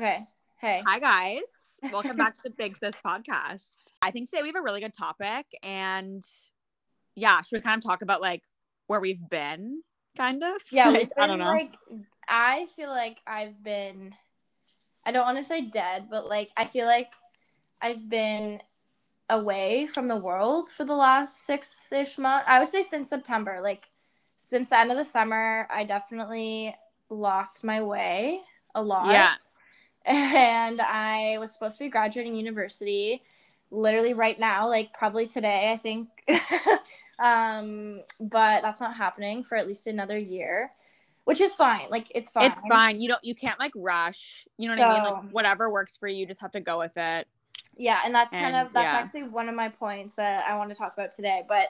Okay. Hey. Hi, guys. Welcome back to the Big Sis podcast. I think today we have a really good topic. And yeah, should we kind of talk about like where we've been, kind of? Yeah, Like, we've I don't know. Like, I feel like I've been. I don't want to say dead, but like I feel like I've been away from the world for the last six ish months. I would say since September, like since the end of the summer, I definitely lost my way a lot. yeah. And I was supposed to be graduating university literally right now, like probably today, I think. um, but that's not happening for at least another year, which is fine. Like it's fine. It's fine. You don't, you can't like rush. You know what I mean? Like whatever works for you, you just have to go with it. Yeah, and that's kind of that's yeah. actually one of my points that I want to talk about today. But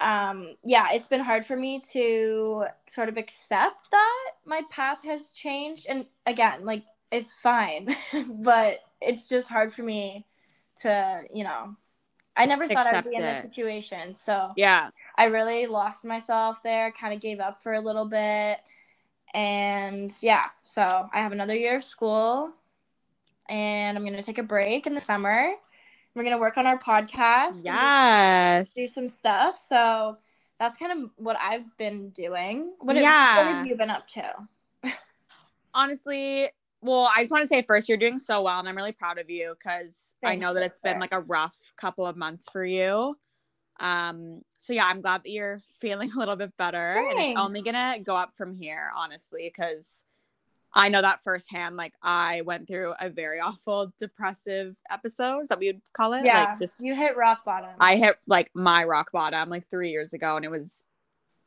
um yeah, it's been hard for me to sort of accept that my path has changed. And again, like it's fine, but it's just hard for me to, you know, I never thought I'd be in this it. situation. So Yeah. I really lost myself there, kind of gave up for a little bit. And yeah, so I have another year of school and I'm going to take a break in the summer. We're going to work on our podcast. Yes. Do some stuff. So that's kind of what I've been doing. What, have- what have you been up to? honestly well i just want to say first you're doing so well and i'm really proud of you because i know that it's been like a rough couple of months for you um so yeah i'm glad that you're feeling a little bit better and it's only gonna go up from here honestly because i know that firsthand like i went through a very awful depressive episode is that what you'd call it Yeah, like just you hit rock bottom. I hit like my rock bottom like three years ago and it was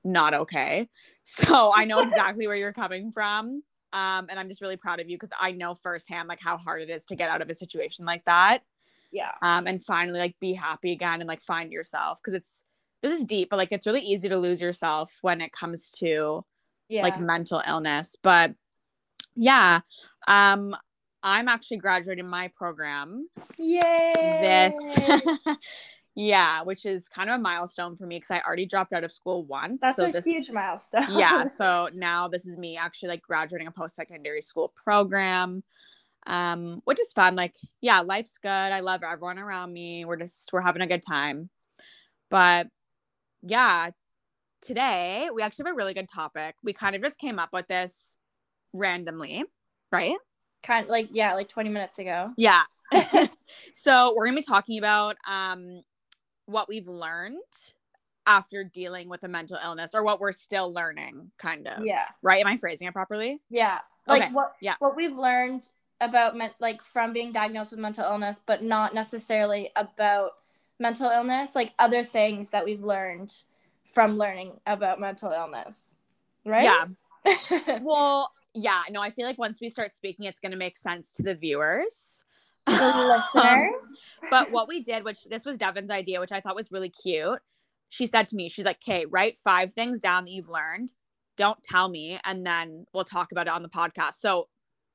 not okay. So I know exactly where you're coming from. Um, and I'm just really proud of you because I know firsthand like how hard it is to get out of a situation like that. yeah. Um, and finally like be happy again and like find yourself because it's this is deep, but like it's really easy to lose yourself when it comes to Yeah. like mental illness. But yeah, um, I'm actually graduating my program Yay. this yeah which is kind of a milestone for me because i already dropped out of school once That's so a this huge milestone. yeah so now this is me actually like graduating a post-secondary school program um which is fun like yeah life's good i love everyone around me we're just we're having a good time but yeah today we actually have a really good topic we kind of just came up with this randomly right kind like yeah, like 20 minutes ago. yeah. so we're gonna be talking about um what we've learned after dealing with a mental illness or what we're still learning, kind of. Yeah. Right? Am I phrasing it properly? Yeah. Like Okay, what yeah. what we've learned about men- like from being diagnosed with mental illness, but not necessarily about mental illness, like other things that we've learned from learning about mental illness. Right? Yeah. Well, yeah, no, I feel like once we start speaking, it's gonna make sense to the viewers. The listeners. but what we did, which this was Devin's idea, which I thought was really cute. She said to me, she's like, "Okay, write five things down that you've learned. Don't tell me, and then we'll talk about it on the podcast." So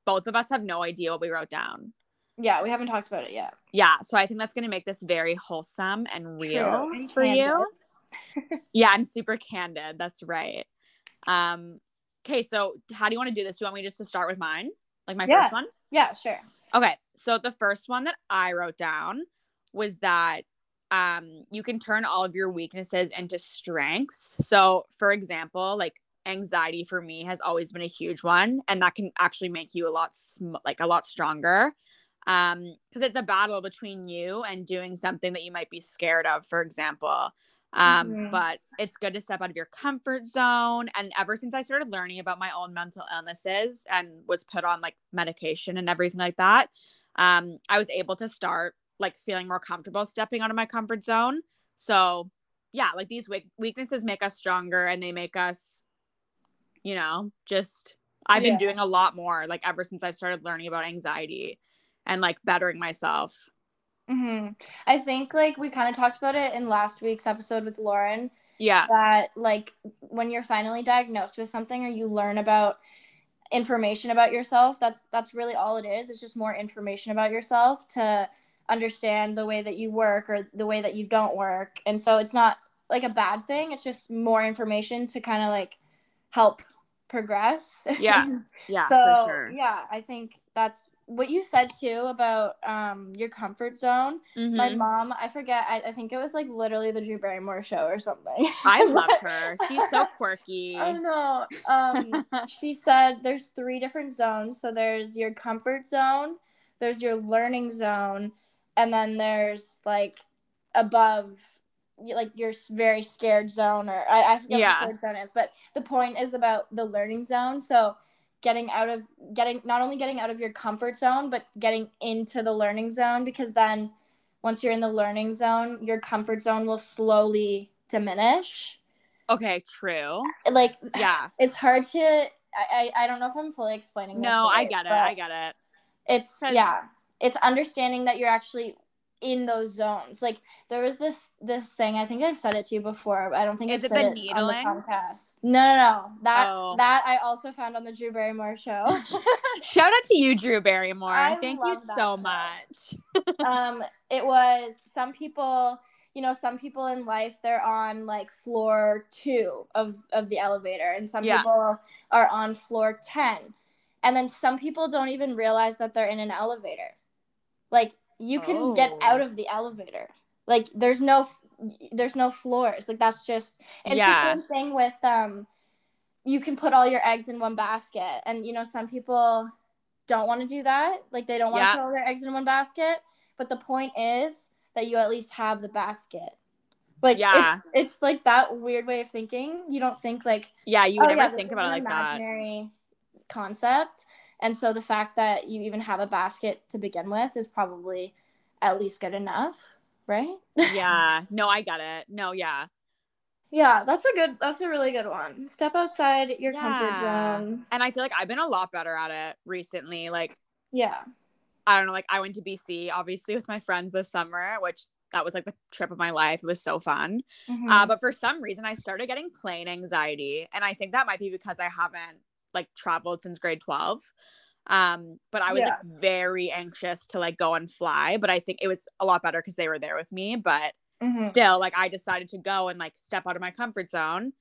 both of us have no idea what we wrote down. yeah, we haven't talked about it yet. Yeah, so I think that's going to make this very wholesome and real True, for you. Yeah, I'm super candid. That's right. Um okay, so how do you want to do this? Do you want me just to start with mine? Like my Yeah. first one? Yeah, sure. Okay, so the first one that I wrote down was that um, you can turn all of your weaknesses into strengths. So, for example, like anxiety for me has always been a huge one, and that can actually make you a lot sm- like a lot stronger. Um, because it's a battle between you and doing something that you might be scared of, for example. Um, Mhm. but it's good to step out of your comfort zone. And ever since I started learning about my own mental illnesses and was put on like medication and everything like that, um, I was able to start like feeling more comfortable stepping out of my comfort zone. So, yeah, like these weak- weaknesses make us stronger and they make us, you know, just I've been doing a lot more like ever since I've started learning about anxiety and like bettering myself. Hmm I think like we kind of talked about it in last week's episode with Lauren Yeah. that like when you're finally diagnosed with something or you learn about information about yourself that's that's really all it is it's just more information about yourself to understand the way that you work or the way that you don't work and so it's not like a bad thing it's just more information to kind of like help progress Yeah. Yeah, so for sure. yeah i think that's what you said too about um your comfort zone. My Mhm. mom, I forget, I, I think it was like literally the Drew Barrymore show or something. I love her. She's so quirky. I don't know. Um, she said there's three different zones. So there's your comfort zone, there's your learning zone, and then there's like above, like your very scared zone, or I, I forget Yeah. what the third zone is. But the point is about the learning zone. So getting out of getting not only getting out of your comfort zone, but getting into the learning zone because then once you're in the learning zone, your comfort zone will slowly diminish. okay, true. Like Yeah. it's hard to I, I I don't know if I'm fully explaining this No, I get it. I get it. it's yeah. It's understanding that you're actually in those zones. Like there was this this thing, I think I've said it to you before, but I don't think Is I've it said the it needling? on the podcast. No, no, no. That Oh. that I also found on the Drew Barrymore show. Shout out to you, Drew Barrymore. I Thank you so stuff. much. um it was some people you know some people in life they're on like floor two of of the elevator and some Yeah. people are on floor 10 and then some people don't even realize that they're in an elevator like you can get Oh. out of the elevator like there's no there's no floors like that's just it's Yeah. the same thing with um you can put all your eggs in one basket and you know some people don't want to do that like they don't want to Yeah. put all their eggs in one basket but the point is that you at least have the basket like Yeah. it's, it's like that weird way of thinking you don't think like Yeah, you would oh, never yeah, think about it an like that. imaginary concept and so the fact that you even have a basket to begin with is probably at least good enough right Yeah. No, I got it. No, yeah. yeah that's a good that's a really good one step outside your comfort zone And I feel like I've been a lot better at it recently. Like, yeah I don't know, like I went to BC obviously with my friends this summer, which that was like the trip of my life. It was so fun. Mhm. Uh, but for some reason, I started getting plane anxiety, and I think that might be because I haven't like traveled since grade twelve. Um, but I was like very anxious to like go and fly. But I think it was a lot better because they were there with me. But Mhm. still, like I decided to go and like step out of my comfort zone.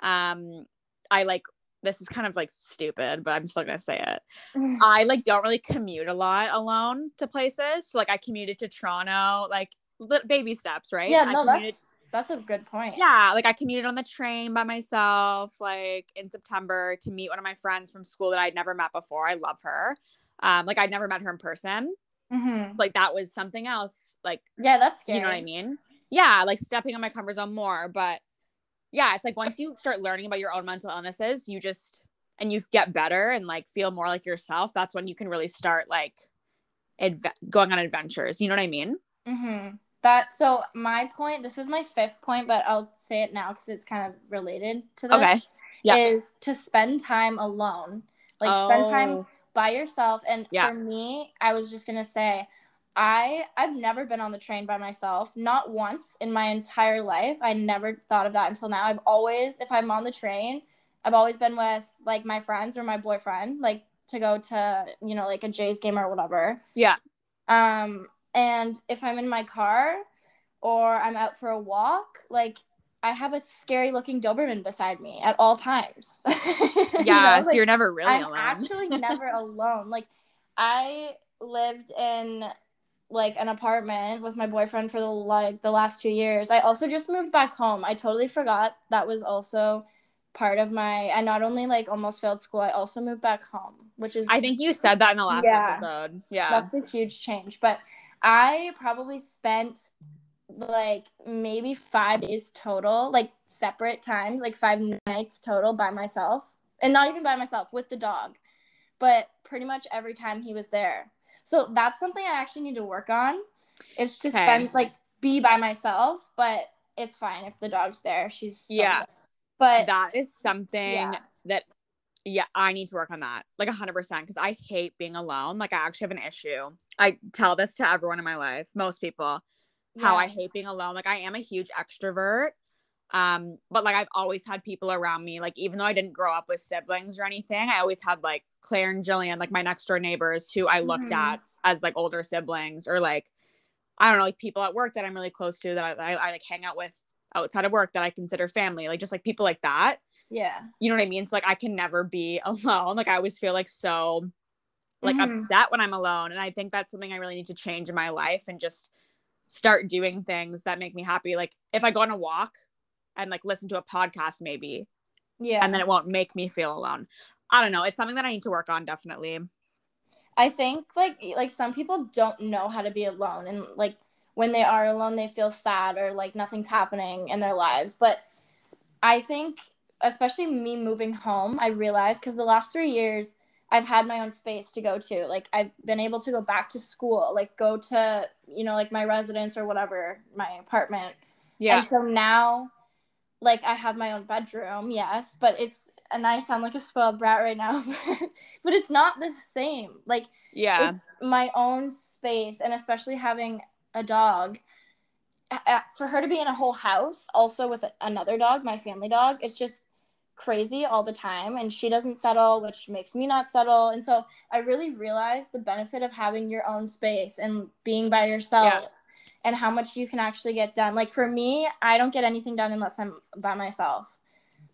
Um, I like this is kind of like stupid, but I'm still gonna say it. I like don't really commute a lot alone to places. So like I commuted to Toronto, like li- baby steps, right? yeah I no commuted- that's that's a good point yeah, like I commuted on the train by myself, like in September to meet one of my friends from school that I'd never met before. I love her. Um, like I'd never met her in person. Mhm. Like that was something else. Like yeah that's scary you know what I mean? Yeah, like stepping on my comfort zone more. But yeah, it's like once you start learning about your own mental illnesses, you just and you get better and like feel more like yourself. That's when you can really start like adve- going on adventures. You know what I mean? Mm-hmm. That so my point. This was my fifth point, but I'll say it now because it's kind of related to this. Okay. Yeah. Is to spend time alone, like spend time Oh, by yourself. And Yeah. for me, I was just gonna say, I I've never been on the train by myself, not once in my entire life. I never thought of that until now. I've always, if I'm on the train, I've always been with like my friends or my boyfriend, like to go to you know like a Jays game or whatever. Yeah. Um, and if I'm in my car or I'm out for a walk, like I have a scary looking Doberman beside me at all times. You Yeah, know, so like, you're never really I'm alone. actually never alone. Like I lived in like an apartment with my boyfriend for the like the last two years. I also just moved back home. I totally forgot that was also part of my I not only like almost failed school, I also moved back home, which is I think you said that in the last Yeah. episode. Yeah. that's a huge change. But I probably spent like maybe five days total, like separate times, like five nights total by myself. And not even by myself, with the dog. But pretty much every time he was there. So that's something I actually need to work on is to Okay. spend like be by myself, but it's fine if the dog's there. She's Yeah. there. But that is something Yeah. that yeah i need to work on that like 100% because i hate being alone like i actually have an issue. I tell this to everyone in my life most people how i hate being alone like i am a huge extrovert um but like i've always had people around me like even though i didn't grow up with siblings or anything i always had like claire and jillian like my next door neighbors who i looked Mhm. at as like older siblings or like i don't know like people at work that i'm really close to that i, I, I like hang out with outside of work that i consider family like just like people like that yeah. you know what I mean? So like I can never be alone. Like I always feel like so like Mhm. upset when I'm alone. And I think that's something I really need to change in my life and just start doing things that make me happy. Like if I go on a walk and like listen to a podcast, maybe, Yeah. and then it won't make me feel alone. I don't know. It's something that I need to work on definitely. I think like like some people don't know how to be alone and like when they are alone they feel sad or like nothing's happening in their lives. But I think especially me moving home, I realized cuz the last 3 years I've had my own space to go to. Like I've been able to go back to school, like go to, you know, like my residence or whatever, my apartment. Yeah. And so now, like, I have my own bedroom, yes, but it's, and I sound like a spoiled brat right now, but it's not the same. Like, yeah. it's my own space, and especially having a dog. For her to be in a whole house, also with another dog, my family dog, it's just crazy all the time. And she doesn't settle, which makes me not settle. And so I really realized the benefit of having your own space and being by yourself and how much you can actually get done. Like for me, I don't get anything done unless I'm by myself.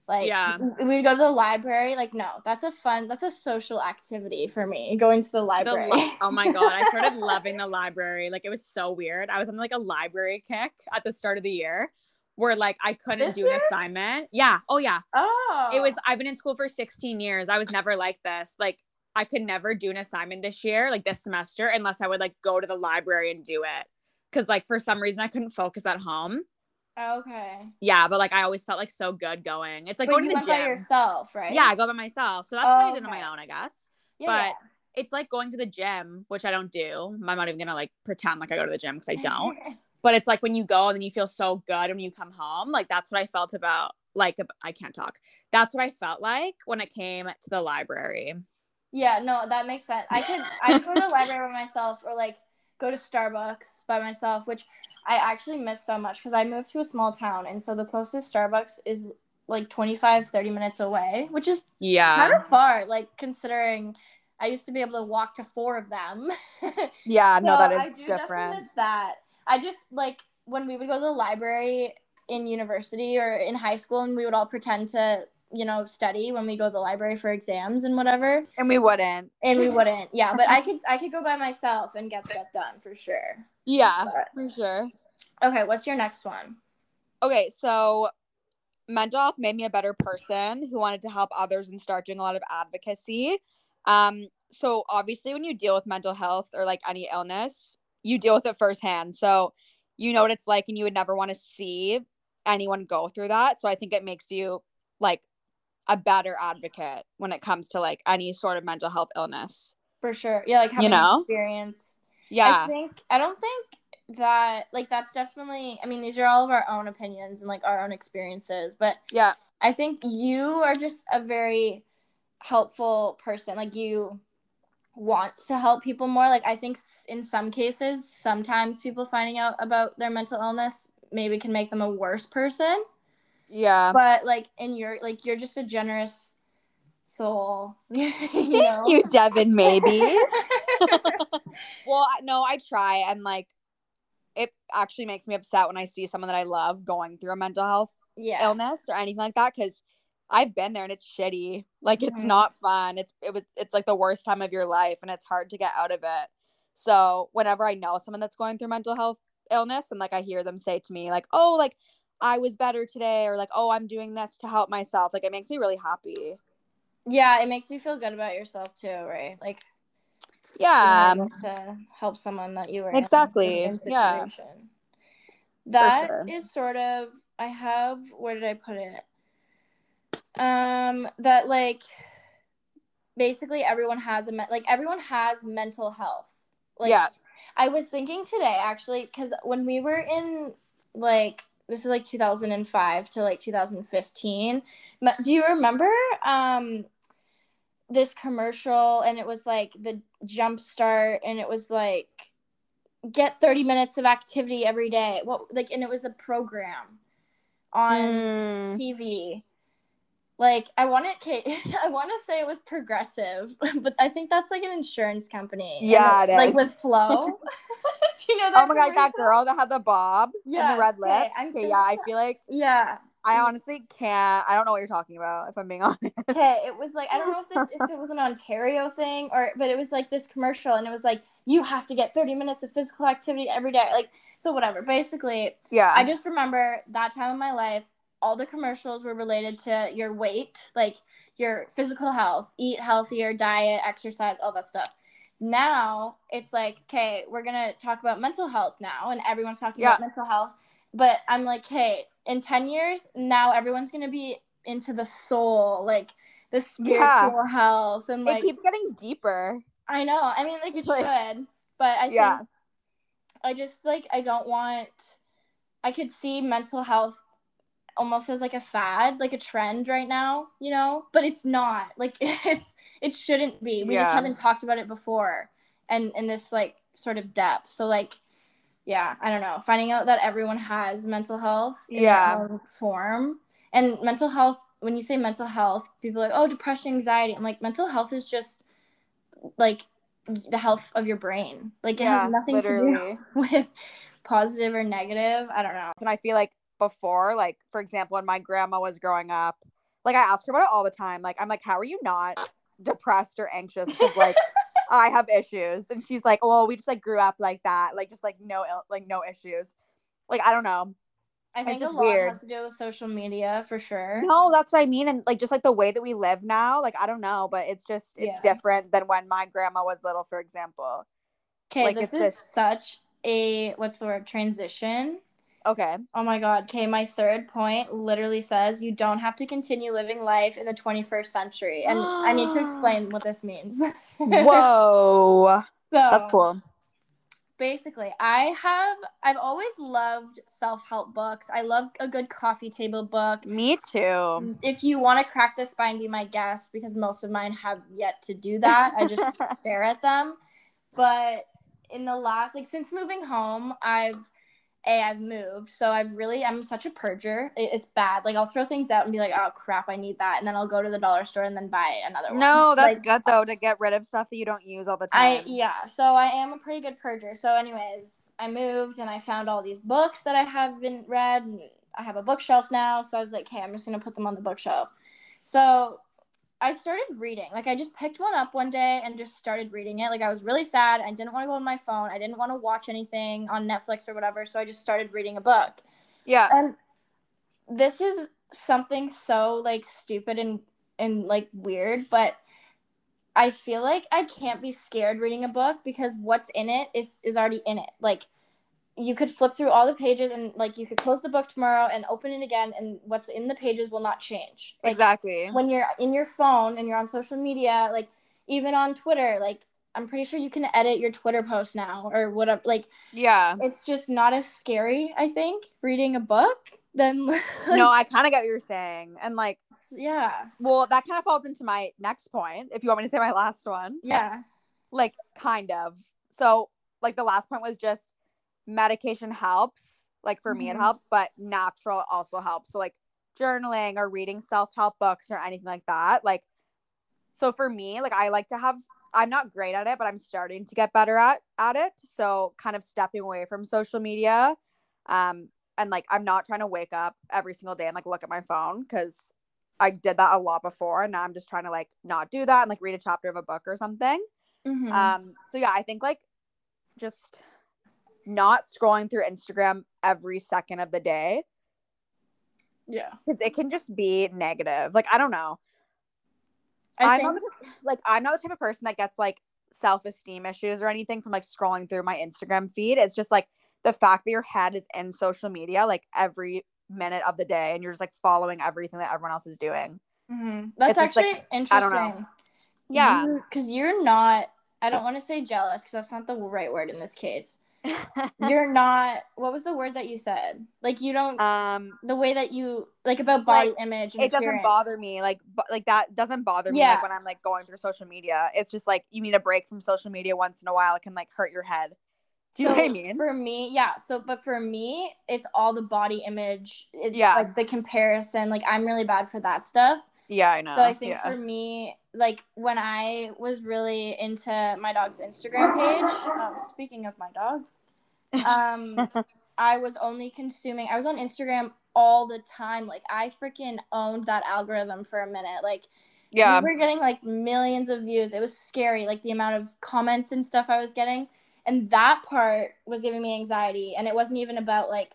Like Yeah. we would go to the library. Like no, that's a fun, that's a social activity for me. Going to the The library. li- oh my god, I started loving the library. Like it was so weird. I was on like a library kick at the start of the year where like I couldn't This do an assignment. Yeah. Oh yeah. oh, It was oh. I've been in school for 16 years. I was never like this. Like I could never do an assignment this year, like this semester, unless I would like go to the library and do it. Cause like for some reason I couldn't focus at home. okay. Yeah, but like I always felt like so good going. It's like but going you to the went gym. by yourself, right? Yeah, I go by myself. So that's Oh, what I did on my own, I guess. yeah, but It's like going to the gym, which I don't do. I'm not even gonna like pretend like I go to the gym because I don't. but it's like when you go and then you feel so good when you come home. Like that's what I felt about like I can't talk. That's what I felt like when it came to the library. Yeah, no, that makes sense. I could I go to the library by myself or like go to Starbucks by myself, which I actually miss so much because I moved to a small town and so the closest Starbucks is like 25 30 minutes away, which is yeah kind of far like considering I used to be able to walk to four of them. Yeah, So I do definitely miss that. I just like when we would go to the library in university or in high school and we would all pretend to, you know, study when we go to the library for exams and whatever. And we wouldn't. And we wouldn't. Yeah, but I could I could go by myself and get stuff done for sure. Yeah, But- for sure. Okay, what's your next one? Okay, so mental health made me a better person who wanted to help others and start doing a lot of advocacy. Um, so obviously when you deal with mental health or like any illness, you deal with it firsthand. So you know what it's like and you would never want to see anyone go through that. So I think it makes you like a better advocate when it comes to like any sort of mental health illness. For sure. Yeah, like having know? experience. Yeah. I think I don't think that like that's definitely I mean these are all of our own opinions and like our own experiences, but yeah. I think you are just a very helpful person. Like you want to help people more. Like I think in some cases, sometimes people finding out about their mental illness maybe can make them a worse person. Yeah. But like in your like you're just a generous soul. you Thank know? you, Devin, maybe. well, no, I try and like it actually makes me upset when I see someone that I love going through a mental health yeah. illness or anything like that because I've been there and it's shitty. Like it's Mhm. not fun. It's it was it's like the worst time of your life and it's hard to get out of it. So whenever I know someone that's going through mental health illness and like I hear them say to me like, "Oh, like I was better today," or like, "Oh, I'm doing this to help myself," like it makes me really happy. Yeah, it makes you feel good about yourself too, right? Like Yeah. to help someone that you were Exactly, in the same yeah. situation. That is sure. sort of I have where did I put it? Um that like basically everyone has a me- like everyone has mental health. Like Yeah. I was thinking today actually cuz when we were in like this is like 2005 to like 2015. Do you remember um this commercial and it was like the jump start and it was like get 30 minutes of activity every day. What like and it was a program on Mm. TV. Like I want it I want to say it was progressive, but I think that's like an insurance company. And Yeah, it Like is. with Flo. Do you know that? Oh my god, that girl that had the bob and the red okay, lips. I'm Okay, yeah, I feel like Yeah. I honestly can't. I don't know what you're talking about. If I'm being honest. Okay, it was like I don't know if this if it was an Ontario thing or but it was like this commercial and it was like you have to get 30 minutes of physical activity every day. Like so whatever. Basically, Yeah. I just remember that time in my life all the commercials were related to your weight, like your physical health, eat healthier, diet, exercise, all that stuff. Now it's like, okay, we're gonna talk about mental health now, and everyone's talking Yeah. about mental health. But I'm like, hey, in 10 years, now everyone's gonna be into the soul, like the spiritual Yeah. health, and like it keeps getting deeper. I know. I mean, like it Like- should, but I Yeah. think I just like I don't want. I could see mental health almost as like a fad, like a trend right now, you know. But it's not. Like it's it shouldn't be. We just haven't talked about it before, and in this like sort of depth. So like, yeah, I don't know. Finding out that everyone has mental health in Yeah. their own form, and mental health. When you say mental health, people are like, oh, depression, anxiety. I'm like, mental health is just like the health of your brain. Like it Yeah, has nothing to do with positive or negative. I don't know. And I feel like before, like for example, when my grandma was growing up, like I ask her about it all the time. Like I'm like, how are you not depressed or anxious? Because like I have issues, and she's like, well, we just like grew up like that, like just like no ill- like no issues. Like I don't know. I think a lot weird. has to do with social media for sure. No, that's what I mean, and like just like the way that we live now, like I don't know, but it's just it's Yeah. different than when my grandma was little, for example. Okay, like, this is just- such a what's the word transition. Okay. Oh my god. Okay, my third point literally says you don't have to continue living life in the 21st century. And I need to explain what this means. Whoa, so, that's cool. basically i have i've always loved self-help books i love a good coffee table book Me too. if you want to crack the spine be my guest because most of mine have yet to do that i just stare at them but in the last like since moving home i've a i've moved so i've really i'm such a purger It- it's bad like i'll throw things out and be like oh crap i need that and then i'll go to the dollar store and then buy another one No, that's Like, good uh, though to get rid of stuff that you don't use all the I time. yeah, so I am a pretty good purger. So, anyways, I moved and I found all these books that I haven't read, and I have a bookshelf now. So I was like, hey, I'm just gonna put them on the bookshelf. So I started reading. Like I just picked one up one day and just started reading it. Like I was really sad. I didn't want to go on my phone. I didn't want to watch anything on Netflix or whatever. So I just started reading a book. yeah. And this is something so like stupid and and like weird, but I feel like I can't be scared reading a book because what's in it is is already in it. Like you could flip through all the pages and like you could close the book tomorrow and open it again and what's in the pages will not change. Like exactly. when you're in your phone and you're on social media, like even on Twitter, like I'm pretty sure you can edit your Twitter post now or whatever. Like Yeah. it's just not as scary, I think, reading a book than like, no, I kind of get what you're saying. And like, yeah. well, that kind of falls into my next point. If you want me to say my last one, Yeah. like, kind of. So, like, the last point was just medication helps. Like, for me, it Mhm. helps, but natural also helps. So, like, journaling or reading self help books or anything like that. Like, so for me, like, I like to have. I'm not great at it, but I'm starting to get better at at it. So kind of stepping away from social media. Um, and like I'm not trying to wake up every single day and like look at my phone because I did that a lot before. And now I'm just trying to like not do that and like read a chapter of a book or something. Mhm. Um, so yeah, I think like just not scrolling through Instagram every second of the day yeah. because it can just be negative. Like I don't know. I I'm think not the, like I'm not the type of person that gets like self-esteem issues or anything from like scrolling through my Instagram feed. It's just like the fact that your head is in social media like every minute of the day and you're just like following everything that everyone else is doing. Mhm. that's it's just, like, actually interesting. Yeah. Because you're not, I don't want to say jealous because that's not the right word in this case. You're not, what was the word that you said? Like, you don't, um the way that you, like, about body image. And it doesn't bother me like like that doesn't bother me Yeah. like when I'm like going through social media. It's just like you need a break from social media once in a while. It can like hurt your head. Do you so know what I mean? For me, yeah. So, but for me, it's all the body image. It's Yeah. like the comparison. Like, I'm really bad for that stuff. Yeah, I know. So I think yeah. for me, like when I was really into my dog's Instagram page. Oh, speaking of my dog, um, I was only consuming. I was on Instagram all the time. Like I freaking owned that algorithm for a minute. Like Yeah. we were getting like millions of views. It was scary, like the amount of comments and stuff I was getting. And that part was giving me anxiety. And it wasn't even about like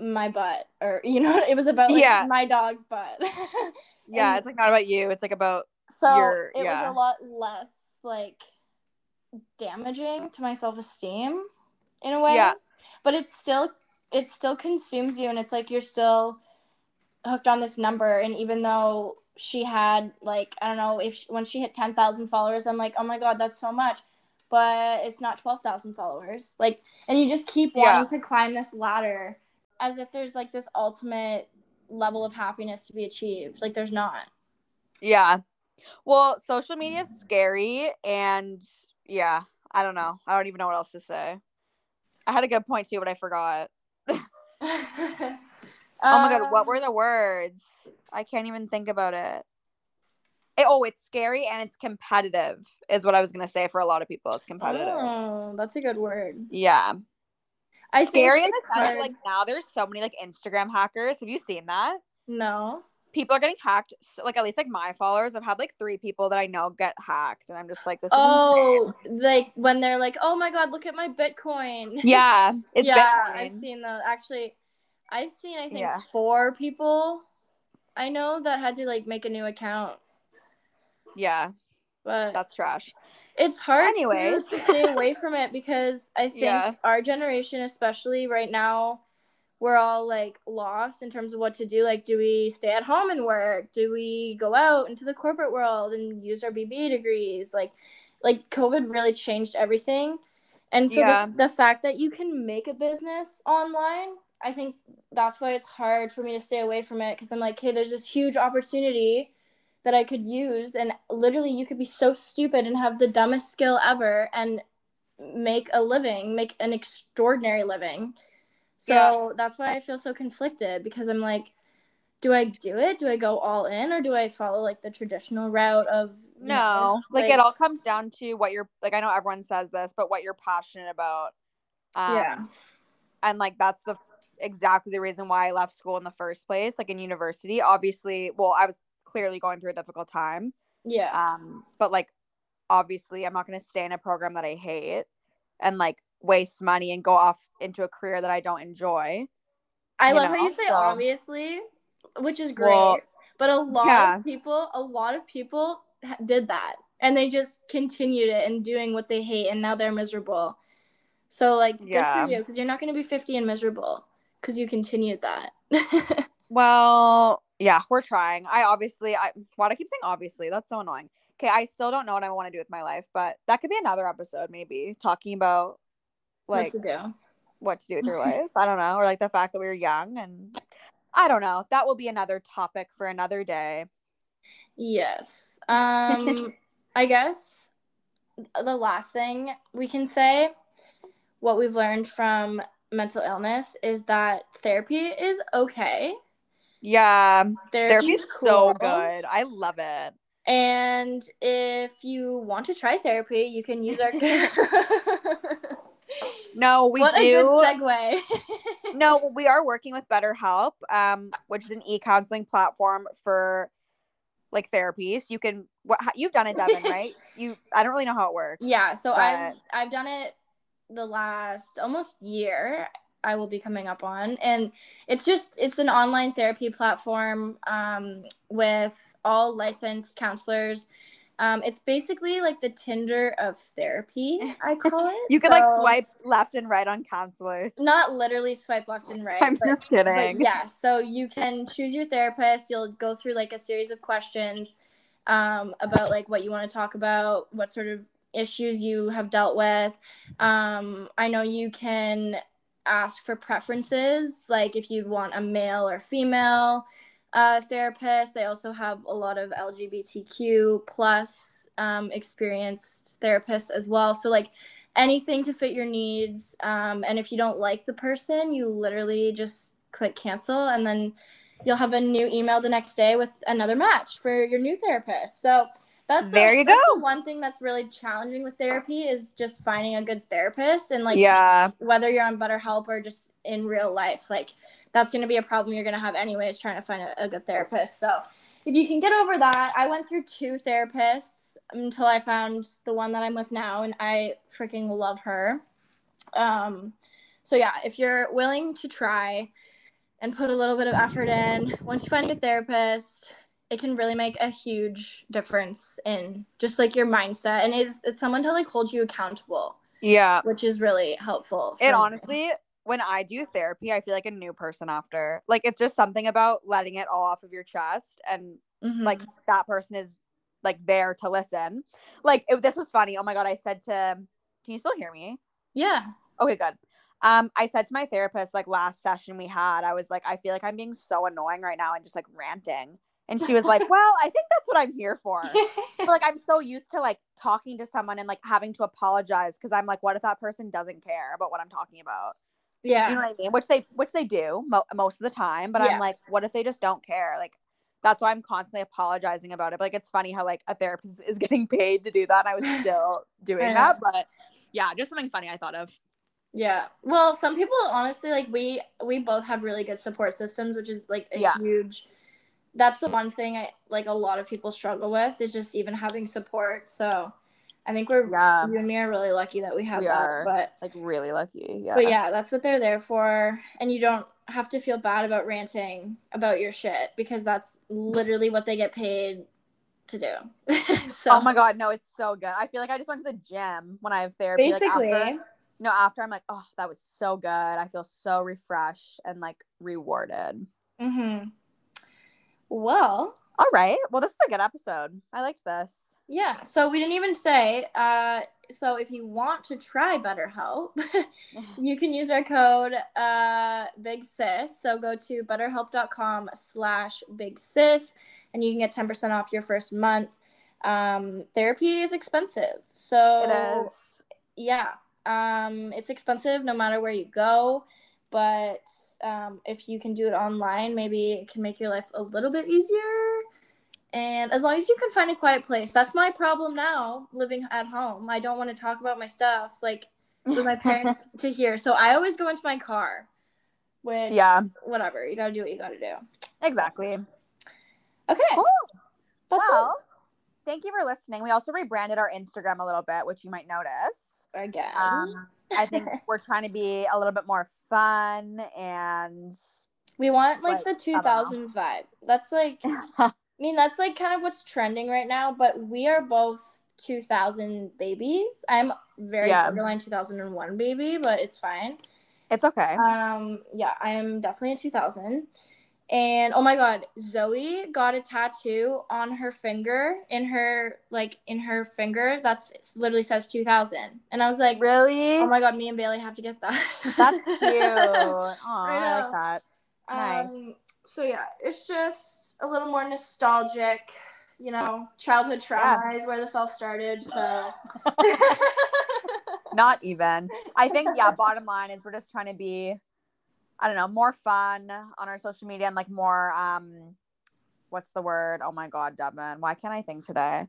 my butt or you know, it was about like Yeah. my dog's butt. Yeah. and- It's like not about you. It's like about so Your- it yeah. was a lot less like damaging to my self-esteem in a way. Yeah. But it's still it still consumes you and it's like you're still hooked on this number and even though she had like I don't know if she, when she hit 10,000 followers I'm like, "Oh my god, that's so much." But it's not 12,000 followers. Like and you just keep Yeah. wanting to climb this ladder as if there's like this ultimate level of happiness to be achieved. Like there's not. yeah. Well, social media is scary and yeah, I don't know. I don't even know what else to say. I had a good point too, but I forgot. oh Oh my god, what were the words? I can't even think about it. Eh, oh, it's scary and it's competitive, is what I was gonna say for a lot of people. It's competitive. Oh, that's a good word. Yeah. I Scary in the sense hard. like now there's so many like Instagram hackers. Have you seen that? no. People are getting hacked. So, like at least like my followers, I've had like three people that I know get hacked, and I'm just like, this. Is Oh, like when they're like, "Oh my god, look at my Bitcoin." yeah, it's yeah, Bitcoin. I've seen those. Actually, I've seen I think Yeah. four people I know that had to like make a new account, Yeah, but that's trash. It's hard to- to stay away from it because I think Yeah. our generation, especially right now, we're all like lost in terms of what to do. Like, do we stay at home and work? Do we go out into the corporate world and use our BBA degrees? Like, like COVID really changed everything. And so Yeah. the, the fact that you can make a business online, I think that's why it's hard for me to stay away from it because I'm like, hey, there's this huge opportunity that I could use, and literally, you could be so stupid and have the dumbest skill ever and make a living, make an extraordinary living. So Yeah. that's why I feel so conflicted because I'm like, do I do it? Do I go all in, or do I follow like the traditional route of No, know, like, it all comes down to what you're like. I know everyone says this, but what you're passionate about. Um, yeah, and like that's the exactly the reason why I left school in the first place. Like in university, obviously, well, I was clearly going through a difficult time. yeah, Um, but like obviously, I'm not going to stay in a program that I hate and like waste money and go off into a career that I don't enjoy. I love how you say so- obviously, which is great. Well, but a lot yeah. of people, a lot of people did that, and they just continued it and doing what they hate, and now they're miserable. So like, good Yeah. for you, because you're not going to be 50 and miserable because you continued that. Well, yeah, we're trying. I obviously, I why do I keep saying obviously? That's so annoying. Okay, I still don't know what I want to do with my life, but that could be another episode, maybe talking about like what to do? what to do with your life. I don't know, or like the fact that we were young, and I don't know. That will be another topic for another day. Yes. Um, I guess the last thing we can say, what we've learned from mental illness is that therapy is okay. Yeah, Therapy's therapy's so cool. good. I love it. And if you want to try therapy, you can use our. No, we what do. a good segue. no, we are working with BetterHelp, um, which is an e-counseling platform for like therapies. You can what you've done it, Devin, right? You I don't really know how it works. yeah, so I've I've done it the last almost year. I will be coming up on, and it's just it's an online therapy platform um, with all licensed counselors. Um, it's basically like the Tinder of therapy, I call it. You can like swipe left and right on counselors. not literally swipe left and right. I'm but- just kidding. yeah, so you can choose your therapist. You'll go through like a series of questions um, about like what you want to talk about, what sort of issues you have dealt with. Um, I know you can ask for preferences, like if you'd want a male or female uh, therapist. They also have a lot of LGBTQ plus um, experienced therapists as well. So like anything to fit your needs. Um, and if you don't like the person, you literally just click cancel and then you'll have a new email the next day with another match for your new therapist. So that's the, There you that's go. the one thing that's really challenging with therapy is just finding a good therapist and like yeah. whether you're on BetterHelp or just in real life, like that's going to be a problem you're going to have anyways trying to find a, a good therapist. So if you can get over that, I went through two therapists until I found the one that I'm with now, and I freaking love her. Um, so yeah, if you're willing to try and put a little bit of effort in, once you find a therapist, it can really make a huge difference in just like your mindset, and it's it's someone to like hold you accountable. Yeah, which is really helpful. It honestly, when I do therapy, I feel like a new person after. Like it's just something about letting it all off of your chest and mm-hmm. like that person is like there to listen. Like it, this was funny. Oh my god, I said to Can you still hear me? Yeah. Okay, good. Um, I said to my therapist like last session we had, I was like, I feel like I'm being so annoying right now and just like ranting. And she was like, Well, I think that's what I'm here for. but, like I'm so used to like talking to someone and like having to apologize because I'm like, what if that person doesn't care about what I'm talking about? Yeah. You know what I mean? Which they which they do mo- most of the time, but yeah. I'm like, what if they just don't care? Like that's why I'm constantly apologizing about it. But, like it's funny how like a therapist is getting paid to do that and I was still doing that, but yeah, just something funny I thought of. Yeah. Well, some people honestly like we we both have really good support systems, which is like a yeah. huge that's the one thing I like a lot of people struggle with is just even having support. So I think we're yeah. you and me are really lucky that we have we that. Are, but like really lucky. Yeah. But yeah, that's what they're there for. And you don't have to feel bad about ranting about your shit because that's literally what they get paid to do. so Oh my god, no, it's so good. I feel like I just went to the gym when I have therapy. Basically. Like after, no, after I'm like, oh, that was so good. I feel so refreshed and like rewarded. Mm-hmm. Well, all right. Well, this is a good episode. I liked this. Yeah. So we didn't even say. Uh, so if you want to try BetterHelp, you can use our code uh, Big Sis. So go to BetterHelp.com/slash Big Sis, and you can get ten percent off your first month. Um, therapy is expensive, so it is. Yeah. Um, it's expensive no matter where you go but um, if you can do it online, maybe it can make your life a little bit easier. And as long as you can find a quiet place, that's my problem now living at home. I don't want to talk about my stuff like with my parents to hear. So I always go into my car. Which, yeah, whatever. You got to do what you got to do. Exactly. Okay. Cool. That's well, it. Thank you for listening. We also rebranded our Instagram a little bit, which you might notice. Again. Um, I think we're trying to be a little bit more fun and we want like, like the 2000s vibe. That's like I mean that's like kind of what's trending right now, but we are both 2000 babies. I'm very yeah. borderline 2001 baby, but it's fine. It's okay. Um yeah, I am definitely a 2000. And oh my god, Zoe got a tattoo on her finger, in her like in her finger. That's literally says 2000. And I was like, really? Oh my god, me and Bailey have to get that. That's cute. Aww, I, I, like that. Nice. Um, so yeah, it's just a little more nostalgic. You know, childhood trauma yeah. is where this all started. So. Not even. I think yeah. Bottom line is we're just trying to be I don't know, more fun on our social media and like more um what's the word? Oh my god, Devin. Why can't I think today?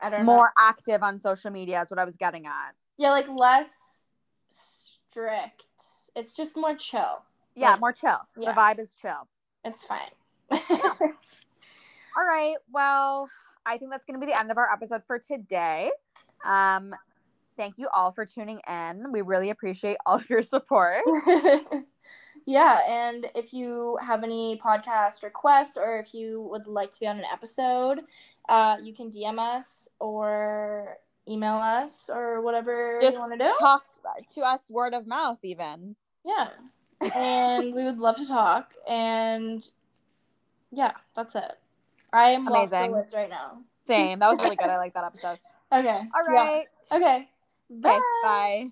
I don't more know. active on social media is what I was getting at. Yeah, like less strict. It's just more chill. Yeah, like, more chill. Yeah. The vibe is chill. It's fine. all right. Well, I think that's going to be the end of our episode for today. Um, thank you all for tuning in. We really appreciate all of your support. Yeah, and if you have any podcast requests or if you would like to be on an episode, uh, you can DM us or email us or whatever Just you want to do. Talk to us word of mouth, even. Yeah, and we would love to talk. And yeah, that's it. I am Amazing. lost right now. Same. That was really good. I like that episode. Okay. All right. Yeah. Okay. Bye. Okay, bye.